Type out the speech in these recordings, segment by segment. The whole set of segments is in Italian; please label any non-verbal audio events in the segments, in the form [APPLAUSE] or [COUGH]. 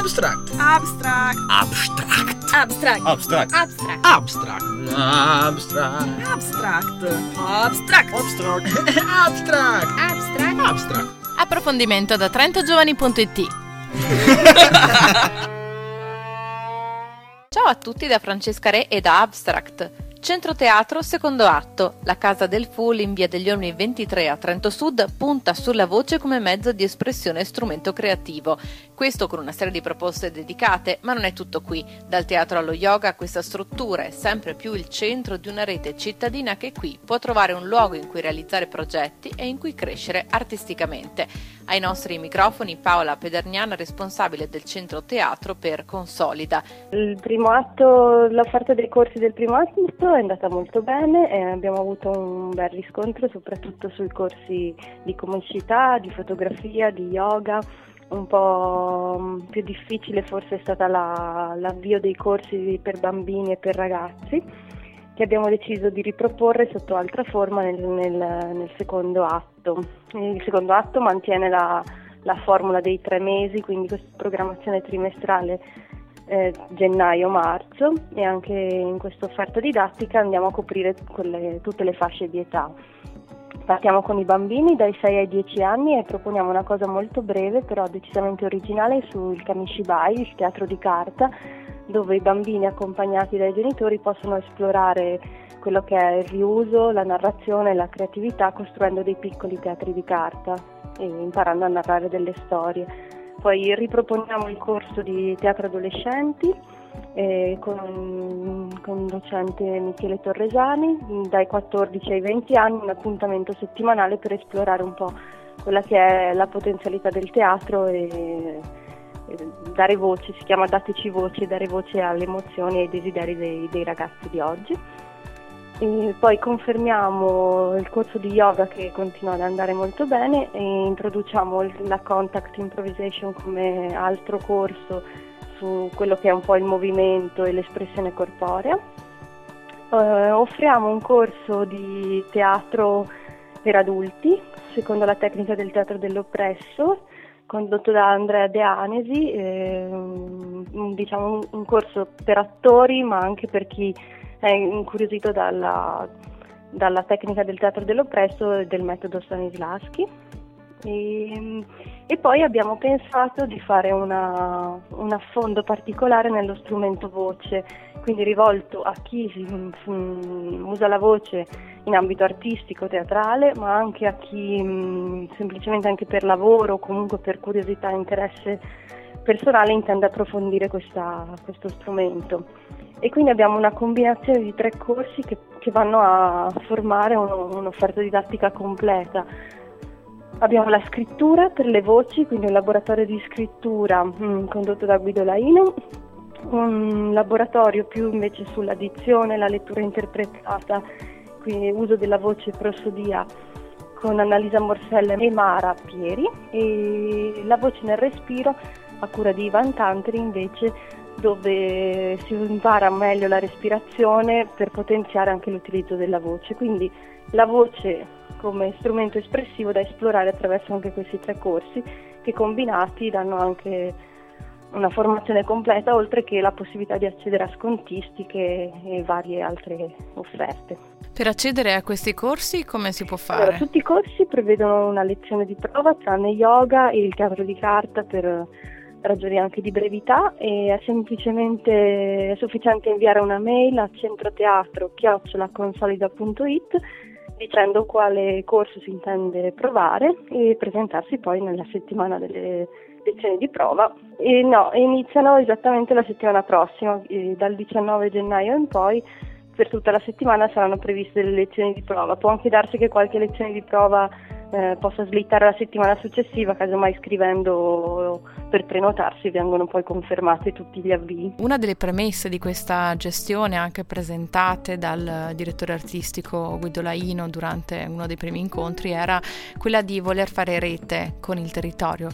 Abstract. Abstract. Abstract. Abstract. Abstract. Abstract. Abstract. Abstract. Abstract. Abstract. Abstract. Abstract. Abstract. Abstract. Approfondimento da trentogiovani.it Ciao a tutti da Francesca Re e da Abstract. Centro Teatro, secondo atto. La Casa del Full in via degli Olmi 23 a Trento Sud punta sulla voce come mezzo di espressione e strumento creativo. Questo con una serie di proposte dedicate, ma non è tutto qui. Dal teatro allo yoga questa struttura è sempre più il centro di una rete cittadina che qui può trovare un luogo in cui realizzare progetti e in cui crescere artisticamente. Ai nostri microfoni Paola Pederniana, responsabile del centro teatro per Consolida. Il primo atto, l'offerta dei corsi del primo atto è andata molto bene e abbiamo avuto un bel riscontro soprattutto sui corsi di comicità, di fotografia, di yoga un po' più difficile forse è stata la, l'avvio dei corsi per bambini e per ragazzi che abbiamo deciso di riproporre sotto altra forma nel, nel, nel secondo atto. Il secondo atto mantiene la, la, formula dei tre mesi, quindi questa programmazione trimestrale eh, gennaio-marzo e anche in questa offerta didattica andiamo a coprire quelle, tutte le fasce di età. Partiamo con i bambini dai 6 ai 10 anni e proponiamo una cosa molto breve però decisamente originale sul Kamishibai, il teatro di carta, dove i bambini accompagnati dai genitori possono esplorare quello che è il riuso, la narrazione e la creatività costruendo dei piccoli teatri di carta e imparando a narrare delle storie. Poi riproponiamo il corso di teatro adolescenti eh, con, con il docente Michele Torresani, dai 14 ai 20 anni, un appuntamento settimanale per esplorare un po' quella che è la potenzialità del teatro e, dare voce, si chiama Dateci voce, dare voce alle emozioni e ai desideri dei, dei ragazzi di oggi. E poi confermiamo il corso di yoga che continua ad andare molto bene e introduciamo la Contact Improvisation come altro corso su quello che è un po' il movimento e l'espressione corporea. Uh, offriamo un corso di teatro per adulti, secondo la tecnica del teatro dell'oppresso, condotto da Andrea De Anesi, eh, un, diciamo un, un, corso per attori ma anche per chi è incuriosito dalla, dalla tecnica del teatro dell'oppresso e del metodo Stanislaschi. E, e poi abbiamo pensato di fare una, un affondo particolare nello strumento voce, quindi rivolto a chi usa la voce in ambito artistico, teatrale, ma anche a chi um, semplicemente anche per lavoro o comunque per curiosità e interesse personale intende approfondire questa, questo strumento. E quindi abbiamo una combinazione di tre corsi che, che vanno a formare uno, un'offerta didattica completa Abbiamo la scrittura per le voci, quindi un laboratorio di scrittura mh, mm, condotto da Guido Laino, un laboratorio più invece sulla dizione, la lettura interpretata, quindi uso della voce prosodia con Annalisa Morsella e Mara Pieri e la voce nel respiro a cura di Ivan Tantri invece dove si impara meglio la respirazione per potenziare anche l'utilizzo della voce. Quindi la voce come strumento espressivo da esplorare attraverso anche questi tre corsi che combinati danno anche una formazione completa oltre che la possibilità di accedere a scontistiche e varie altre offerte. Per accedere a questi corsi come si può fare? Allora, tutti i corsi prevedono una lezione di prova tranne yoga e il teatro di carta per ragioni anche di brevità e è semplicemente è sufficiente inviare una mail a centroteatro-consolida.it dicendo quale corso si intende provare e presentarsi poi nella settimana delle lezioni di prova. E no, iniziano esattamente la settimana prossima, dal 19 gennaio in poi per tutta la settimana saranno previste le lezioni di prova. Può anche darsi che qualche lezione di prova eh, possa slittare la settimana successiva, casomai scrivendo per prenotarsi vengono poi confermati tutti gli avvii. Una delle premesse di questa gestione, anche presentate dal direttore artistico Guido Laino durante uno dei primi incontri, era quella di voler fare rete con il territorio.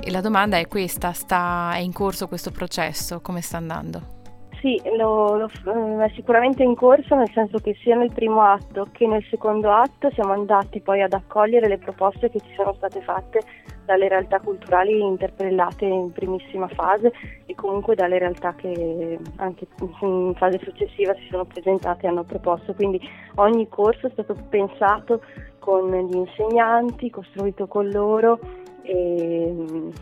E la domanda è questa, sta, è in corso questo processo, come sta andando? Sì, lo, lo, è sicuramente in corso, nel senso che sia nel primo atto che nel secondo atto siamo andati poi ad accogliere le proposte che ci sono state fatte dalle realtà culturali interpellate in primissima fase e comunque dalle realtà che anche in fase successiva si sono presentate e hanno proposto. Quindi ogni corso è stato pensato con gli insegnanti, costruito con loro e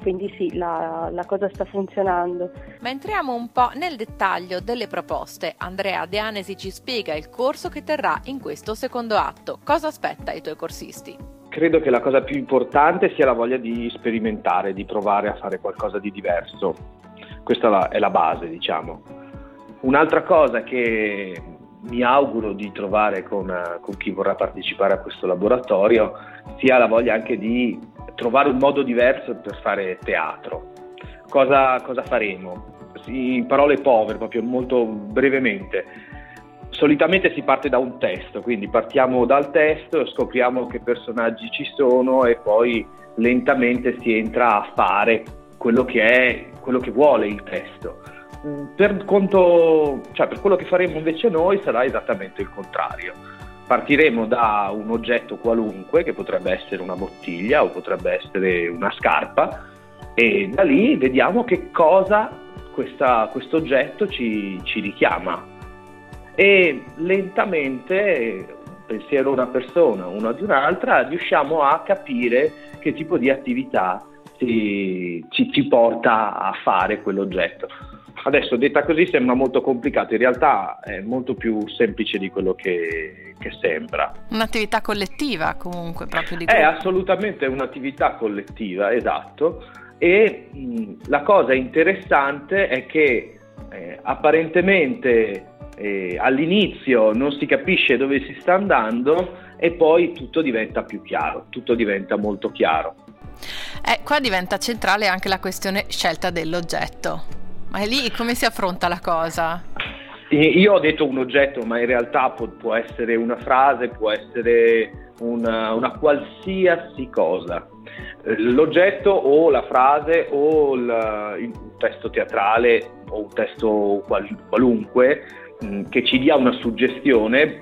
quindi sì, la, la, cosa sta funzionando. Ma entriamo un po' nel dettaglio delle proposte. Andrea De Anesi ci spiega il corso che terrà in questo secondo atto. Cosa aspetta i tuoi corsisti? Credo che la cosa più importante sia la voglia di sperimentare, di provare a fare qualcosa di diverso. Questa è la base, diciamo. Un'altra cosa che mi auguro di trovare con, con chi vorrà partecipare a questo laboratorio sia la voglia anche di trovare un modo diverso per fare teatro. Cosa, cosa faremo? In parole povere, proprio molto brevemente. Solitamente si parte da un testo, quindi partiamo dal testo, scopriamo che personaggi ci sono e poi lentamente si entra a fare quello che è, quello che vuole il testo. Per, conto, cioè per quello che faremo invece noi sarà esattamente il contrario partiremo da un oggetto qualunque, che potrebbe essere una bottiglia o potrebbe essere una scarpa, e da lì vediamo che cosa questo oggetto ci, ci richiama. E lentamente, pensiero una persona, una di un'altra, riusciamo a capire che tipo di attività ci, ci, ci porta a fare quell'oggetto. Adesso detta così sembra molto complicato, in realtà è molto più semplice di quello che, che sembra. Un'attività collettiva comunque proprio di È assolutamente un'attività collettiva, esatto. E mh, la cosa interessante è che eh, apparentemente eh, all'inizio non si capisce dove si sta andando e poi tutto diventa più chiaro, tutto diventa molto chiaro. Eh, qua diventa centrale anche la questione scelta dell'oggetto. Ma lì come si affronta la cosa? Io ho detto un oggetto, ma in realtà può, può essere una frase, può essere una, una, qualsiasi cosa. L'oggetto o la frase o il, il testo teatrale o un testo qual, qualunque mm, che ci dia una suggestione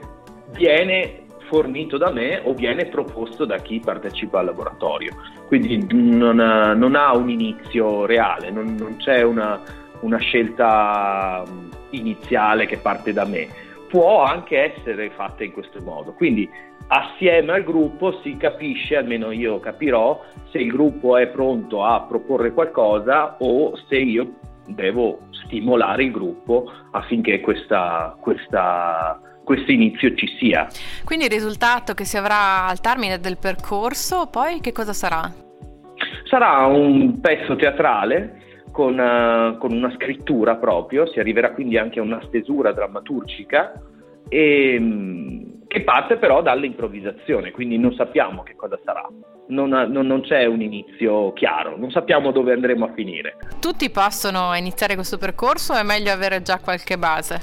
viene fornito da me o viene proposto da chi partecipa al laboratorio. Quindi non non ha un inizio reale, non, non c'è una, una scelta iniziale che parte da me, può anche essere fatta in questo modo. Quindi assieme al gruppo si capisce, almeno io capirò, se il gruppo è pronto a proporre qualcosa o se io devo stimolare il gruppo affinché questa, questa, questo inizio ci sia. Quindi il risultato che si avrà al termine del percorso poi che cosa sarà? Sarà un pezzo teatrale con, uh, con, una scrittura proprio, si arriverà quindi anche a una stesura drammaturgica e, um, che parte però dall'improvvisazione, quindi non sappiamo che cosa sarà, non, non, non, c'è un inizio chiaro, non sappiamo dove andremo a finire. Tutti possono iniziare questo percorso o è meglio avere già qualche base?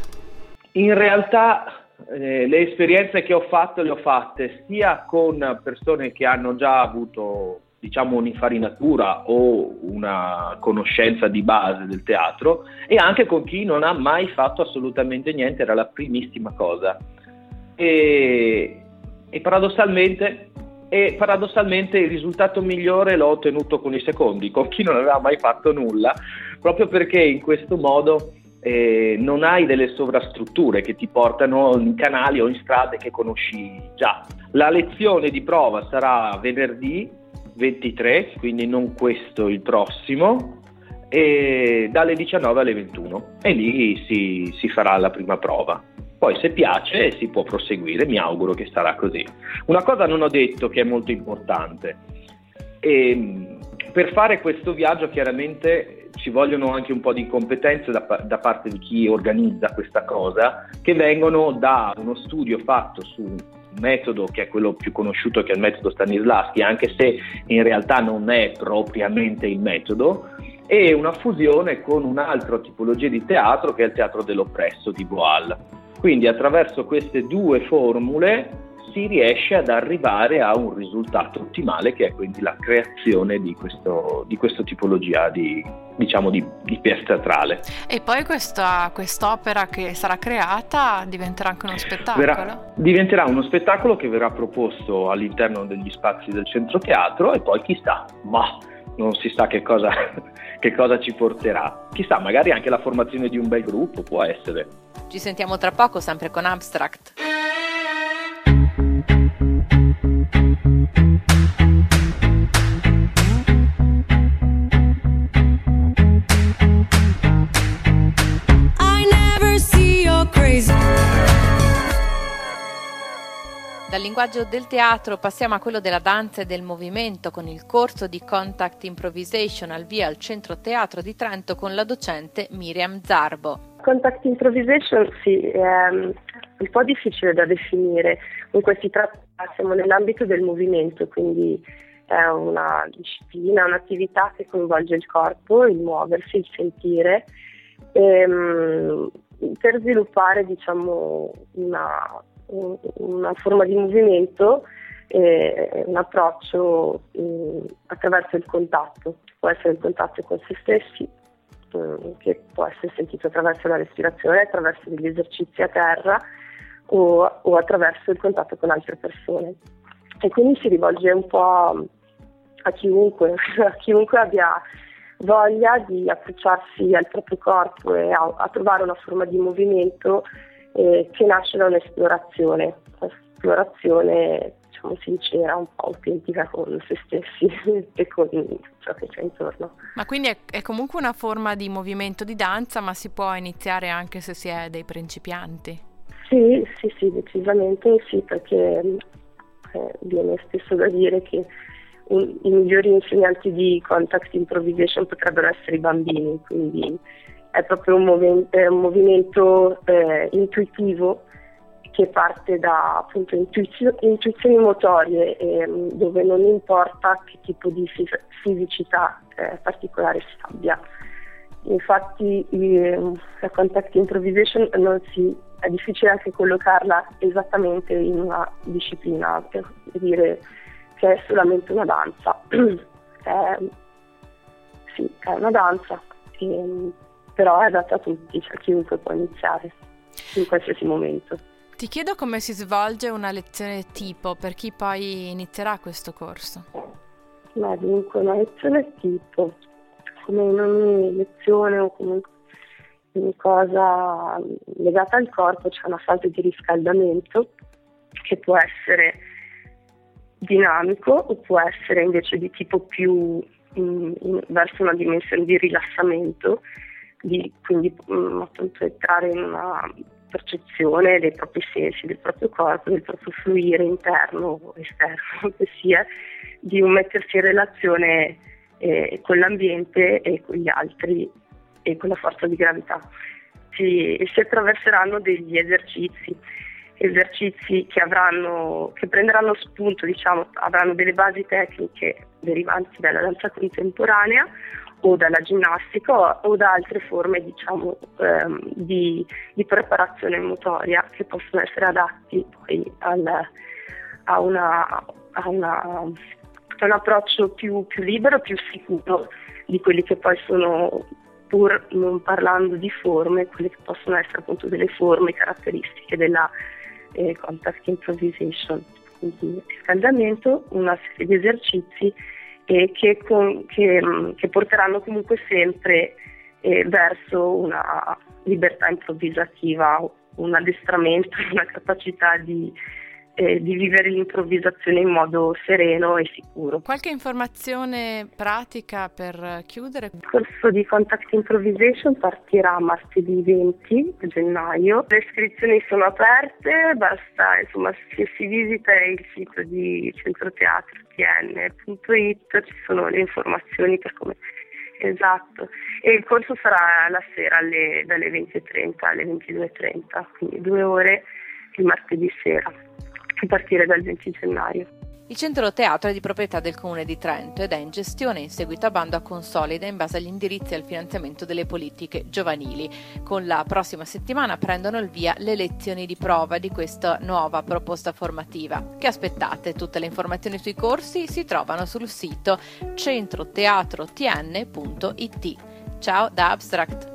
In realtà eh, le esperienze che ho fatto le ho fatte sia con persone che hanno già avuto diciamo un'infarinatura o una conoscenza di base del teatro e anche con chi non ha mai fatto assolutamente niente, era la primissima cosa. E, e, paradossalmente, e paradossalmente il risultato migliore l'ho ottenuto con i secondi, con chi non aveva mai fatto nulla, proprio perché in questo modo eh, non hai delle sovrastrutture che ti portano in canali o in strade che conosci già. La lezione di prova sarà venerdì 23, quindi non questo, il prossimo, e dalle 19 alle 21 e lì si, si farà la prima prova. Poi se piace si può proseguire, mi auguro che sarà così. Una cosa non ho detto che è molto importante. E, ehm, per fare questo viaggio chiaramente ci vogliono anche un po' di competenze da, da, parte di chi organizza questa cosa, che vengono da uno studio fatto su metodo che è quello più conosciuto che è il metodo Stanislavski, anche se in realtà non è propriamente il metodo, e una fusione con un'altra tipologia di teatro che è il teatro dell'oppresso di Boal. Quindi attraverso queste due formule si riesce ad arrivare a un risultato ottimale che è quindi la creazione di, questo, di questa tipologia di, diciamo, di, di pièce teatrale. E poi questa, quest'opera che sarà creata diventerà anche uno spettacolo? Verrà, diventerà uno spettacolo che verrà proposto all'interno degli spazi del centro teatro e poi chissà, ma non si sa che cosa, [LAUGHS] che cosa ci porterà. Chissà, magari anche la formazione di un bel gruppo può essere. Ci sentiamo tra poco sempre con Abstract. Dal linguaggio del teatro passiamo a quello della danza e del movimento con il corso di Contact Improvisation al via al Centro Teatro di Trento con la docente Miriam Zarbo. Contact Improvisation sì, è um, un po' difficile da definire, comunque si tratta, siamo nell'ambito del movimento, quindi è una disciplina, un'attività che coinvolge il corpo, il muoversi, il sentire, e, um, per sviluppare diciamo una una forma di movimento e un approccio eh, attraverso il contatto, può essere il contatto con se stessi, eh, che può essere sentito attraverso la respirazione, attraverso degli esercizi a terra o, o, attraverso il contatto con altre persone. E quindi si rivolge un po' a chiunque, [LAUGHS] a chiunque abbia voglia di approcciarsi al proprio corpo e a, a trovare una forma di movimento eh, che nasce da un'esplorazione, un'esplorazione diciamo sincera, un po' autentica con se stessi [LAUGHS] e con ciò che c'è intorno. Ma quindi è, è, comunque una forma di movimento di danza, ma si può iniziare anche se si è dei principianti? Sì, sì, sì, decisamente sì, perché eh, viene spesso da dire che un, i migliori insegnanti di contact improvisation potrebbero essere i bambini, quindi è proprio un, moven- un movimento eh, intuitivo che parte da appunto, intuizio- intuizioni motorie eh, dove non importa che tipo di fis- fisicità eh, particolare si abbia. Infatti la contact improvisation si, è difficile anche collocarla esattamente in una disciplina, per dire che è solamente una danza. [CLEARS THROAT] sì, è una danza. E, però è adatta a tutti, cioè chiunque può iniziare in qualsiasi momento. Ti chiedo come si svolge una lezione tipo per chi poi inizierà questo corso. Ma dunque una lezione tipo, come in ogni lezione o comunque ogni cosa legata al corpo c'è una fase di riscaldamento che può essere dinamico o può essere invece di tipo più in, in, verso una dimensione di rilassamento di quindi mh, mm, appunto entrare in una percezione dei propri sensi, del proprio corpo, del proprio fluire interno o esterno, [LAUGHS] che sia, di un mettersi in relazione eh, con l'ambiente e con gli altri e con la forza di gravità. Si, si attraverseranno degli esercizi, esercizi che, avranno, che prenderanno spunto, diciamo, avranno delle basi tecniche derivanti dalla danza contemporanea o dalla ginnastica o da altre forme diciamo, ehm, di, di, preparazione motoria che possono essere adatti poi al, a, una, a, una, un approccio più, più libero, più sicuro di quelli che poi sono pur non parlando di forme, quelle che possono essere appunto delle forme caratteristiche della eh, contact improvisation. Quindi riscaldamento, una serie di esercizi e che, con, che, mm, che porteranno comunque sempre eh, verso una libertà improvvisativa, un addestramento, [LAUGHS] una capacità di, eh, di vivere l'improvvisazione in modo sereno e sicuro. Qualche informazione pratica per chiudere? Il corso di Contact Improvisation partirà martedì 20 gennaio. Le iscrizioni sono aperte, basta insomma se si visita il sito di Centro Teatro tn.it ci sono le informazioni per come Esatto, e il corso sarà la sera alle, dalle 20.30 alle 22.30, quindi due ore il martedì sera a partire dal 20 gennaio. Il centro teatro è di proprietà del Comune di Trento ed è in gestione in seguito a bando a consolida in base agli indirizzi e al finanziamento delle politiche giovanili. Con la prossima settimana prendono il via le lezioni di prova di questa nuova proposta formativa. Che aspettate? Tutte le informazioni sui corsi si trovano sul sito centroteatrotn.it. Ciao da Abstract!